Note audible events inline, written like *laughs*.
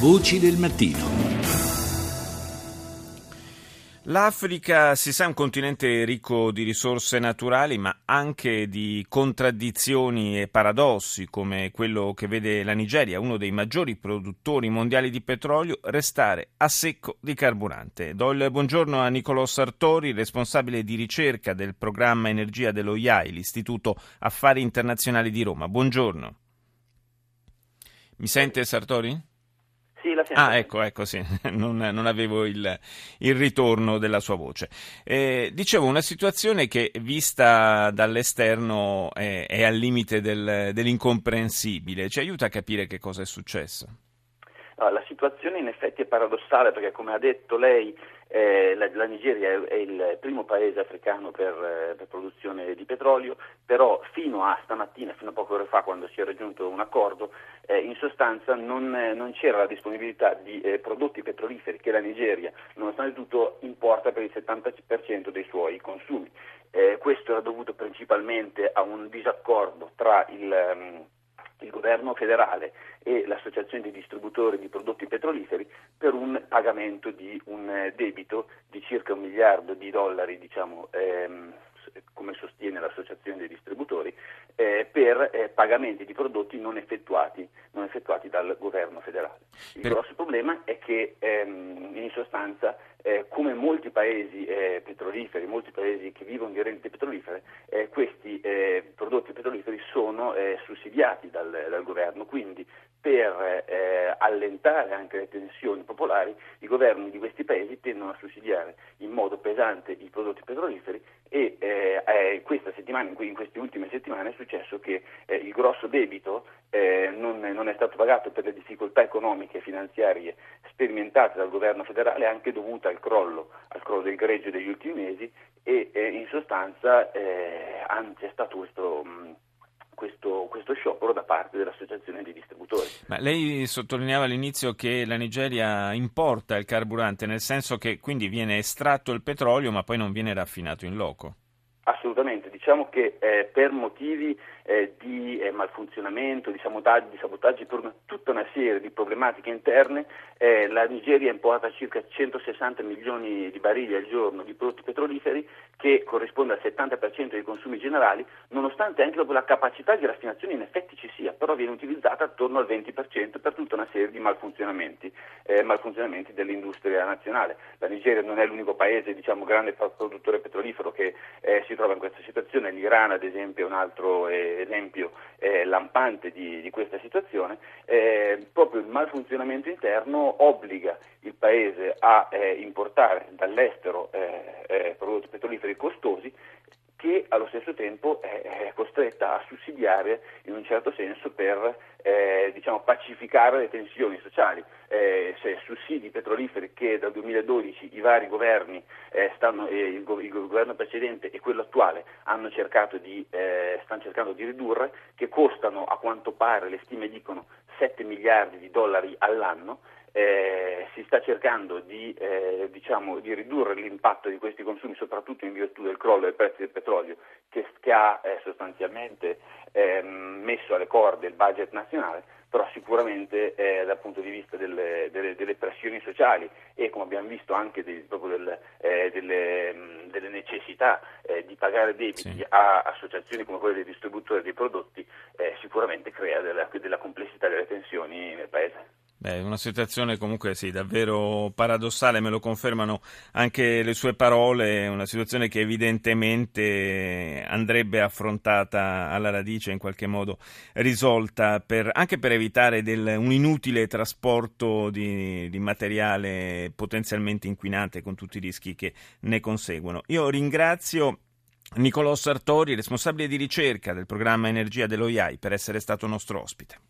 Voci del mattino. L'Africa si sa è un continente ricco di risorse naturali, ma anche di contraddizioni e paradossi, come quello che vede la Nigeria, uno dei maggiori produttori mondiali di petrolio, restare a secco di carburante. Do il buongiorno a Nicolò Sartori, responsabile di ricerca del programma Energia dello IAI, l'Istituto Affari Internazionali di Roma. Buongiorno. Mi sente Sartori? Sì, la sento. Ah, ecco, ecco, sì, *laughs* non, non avevo il, il, ritorno della sua voce. Eh, dicevo, una situazione che vista dall'esterno è, è al limite del, dell'incomprensibile. Ci aiuta a capire che cosa è successo? la situazione in effetti è paradossale perché, come ha detto lei, eh, la, la, Nigeria è, è, il primo paese africano per, eh, per, produzione di petrolio, però fino a stamattina, fino a poche ore fa, quando si è raggiunto un accordo, eh, in sostanza non, eh, non, c'era la disponibilità di eh, prodotti petroliferi che la Nigeria, nonostante tutto, importa per il 70% dei suoi consumi. Questo era dovuto principalmente a un disaccordo tra il. Il governo federale e l'associazione di distributori di prodotti petroliferi per un pagamento di un eh, debito di circa un miliardo di dollari, diciamo, ehm, come sostiene l'associazione dei distributori, eh, per eh, pagamenti di prodotti non effettuati, non effettuati, dal governo federale. Il per... grosso problema è che ehm, in sostanza, eh, come molti paesi eh, petroliferi, molti paesi che vivono di rente petrolifere, eh, questi eh, prodotti petroliferi sono sussidiati dal, dal, governo, quindi per allentare anche le tensioni popolari, i governi di questi paesi tendono a sussidiare in modo pesante i prodotti petroliferi e eh, questa settimana, in queste ultime settimane è successo che eh, il grosso debito eh, non, non, è stato pagato per le difficoltà economiche e finanziarie sperimentate dal governo federale anche dovuta al crollo, al crollo del greggio degli ultimi mesi e in sostanza eh, c'è stato questo... Mh, questo, questo, sciopero da parte dell'associazione dei distributori. Ma lei sottolineava all'inizio che la Nigeria importa il carburante, nel senso che quindi viene estratto il petrolio ma poi non viene raffinato in loco. Assolutamente, diciamo che eh, per motivi eh, di eh, malfunzionamento, di sabotaggi, di sabotaggi, per tutta una serie di problematiche interne, eh, la Nigeria importa circa 160 milioni di barili al giorno di prodotti petroliferi, che corrisponde al 70% dei consumi generali, nonostante anche la capacità di raffinazione in effetti ci sia, però viene utilizzata attorno al 20% per tutta una serie di malfunzionamenti, eh, malfunzionamenti dell'industria nazionale. La Nigeria non è l'unico paese, diciamo, grande produttore petrolifero che eh, si trova in questa situazione, l'Iran ad esempio è un altro eh, esempio eh, lampante di, di, questa situazione, eh, proprio il malfunzionamento interno obbliga il Paese a eh, importare dall'estero eh, eh, prodotti petroliferi costosi che allo stesso tempo è costretta a sussidiare in un certo senso per diciamo, pacificare le tensioni sociali. Eh, se sussidi petroliferi che dal 2012 i vari governi, eh, stanno, il, il, governo precedente e quello attuale hanno cercato di, eh, stanno cercando di ridurre, che costano a quanto pare, le stime dicono, 7 miliardi di dollari all'anno, eh, si sta cercando di, eh, diciamo, di, ridurre l'impatto di questi consumi, soprattutto in virtù del crollo dei prezzi del petrolio, che, ha eh, sostanzialmente ehm, messo alle corde il budget nazionale, però sicuramente eh, dal punto di vista delle, delle, delle, pressioni sociali e come abbiamo visto anche di, del, eh, delle, delle, necessità eh, di pagare debiti sì. a associazioni come quelle dei distributori dei prodotti, sicuramente crea della, della complessità delle tensioni nel Paese. Beh, una situazione comunque sì, davvero paradossale, me lo confermano anche le sue parole, una situazione che evidentemente andrebbe affrontata alla radice, in qualche modo risolta, per, anche per evitare del, un inutile trasporto di, di materiale potenzialmente inquinante con tutti i rischi che ne conseguono. Io ringrazio Nicolò Sartori, responsabile di ricerca del programma Energia dello IAI, per essere stato nostro ospite.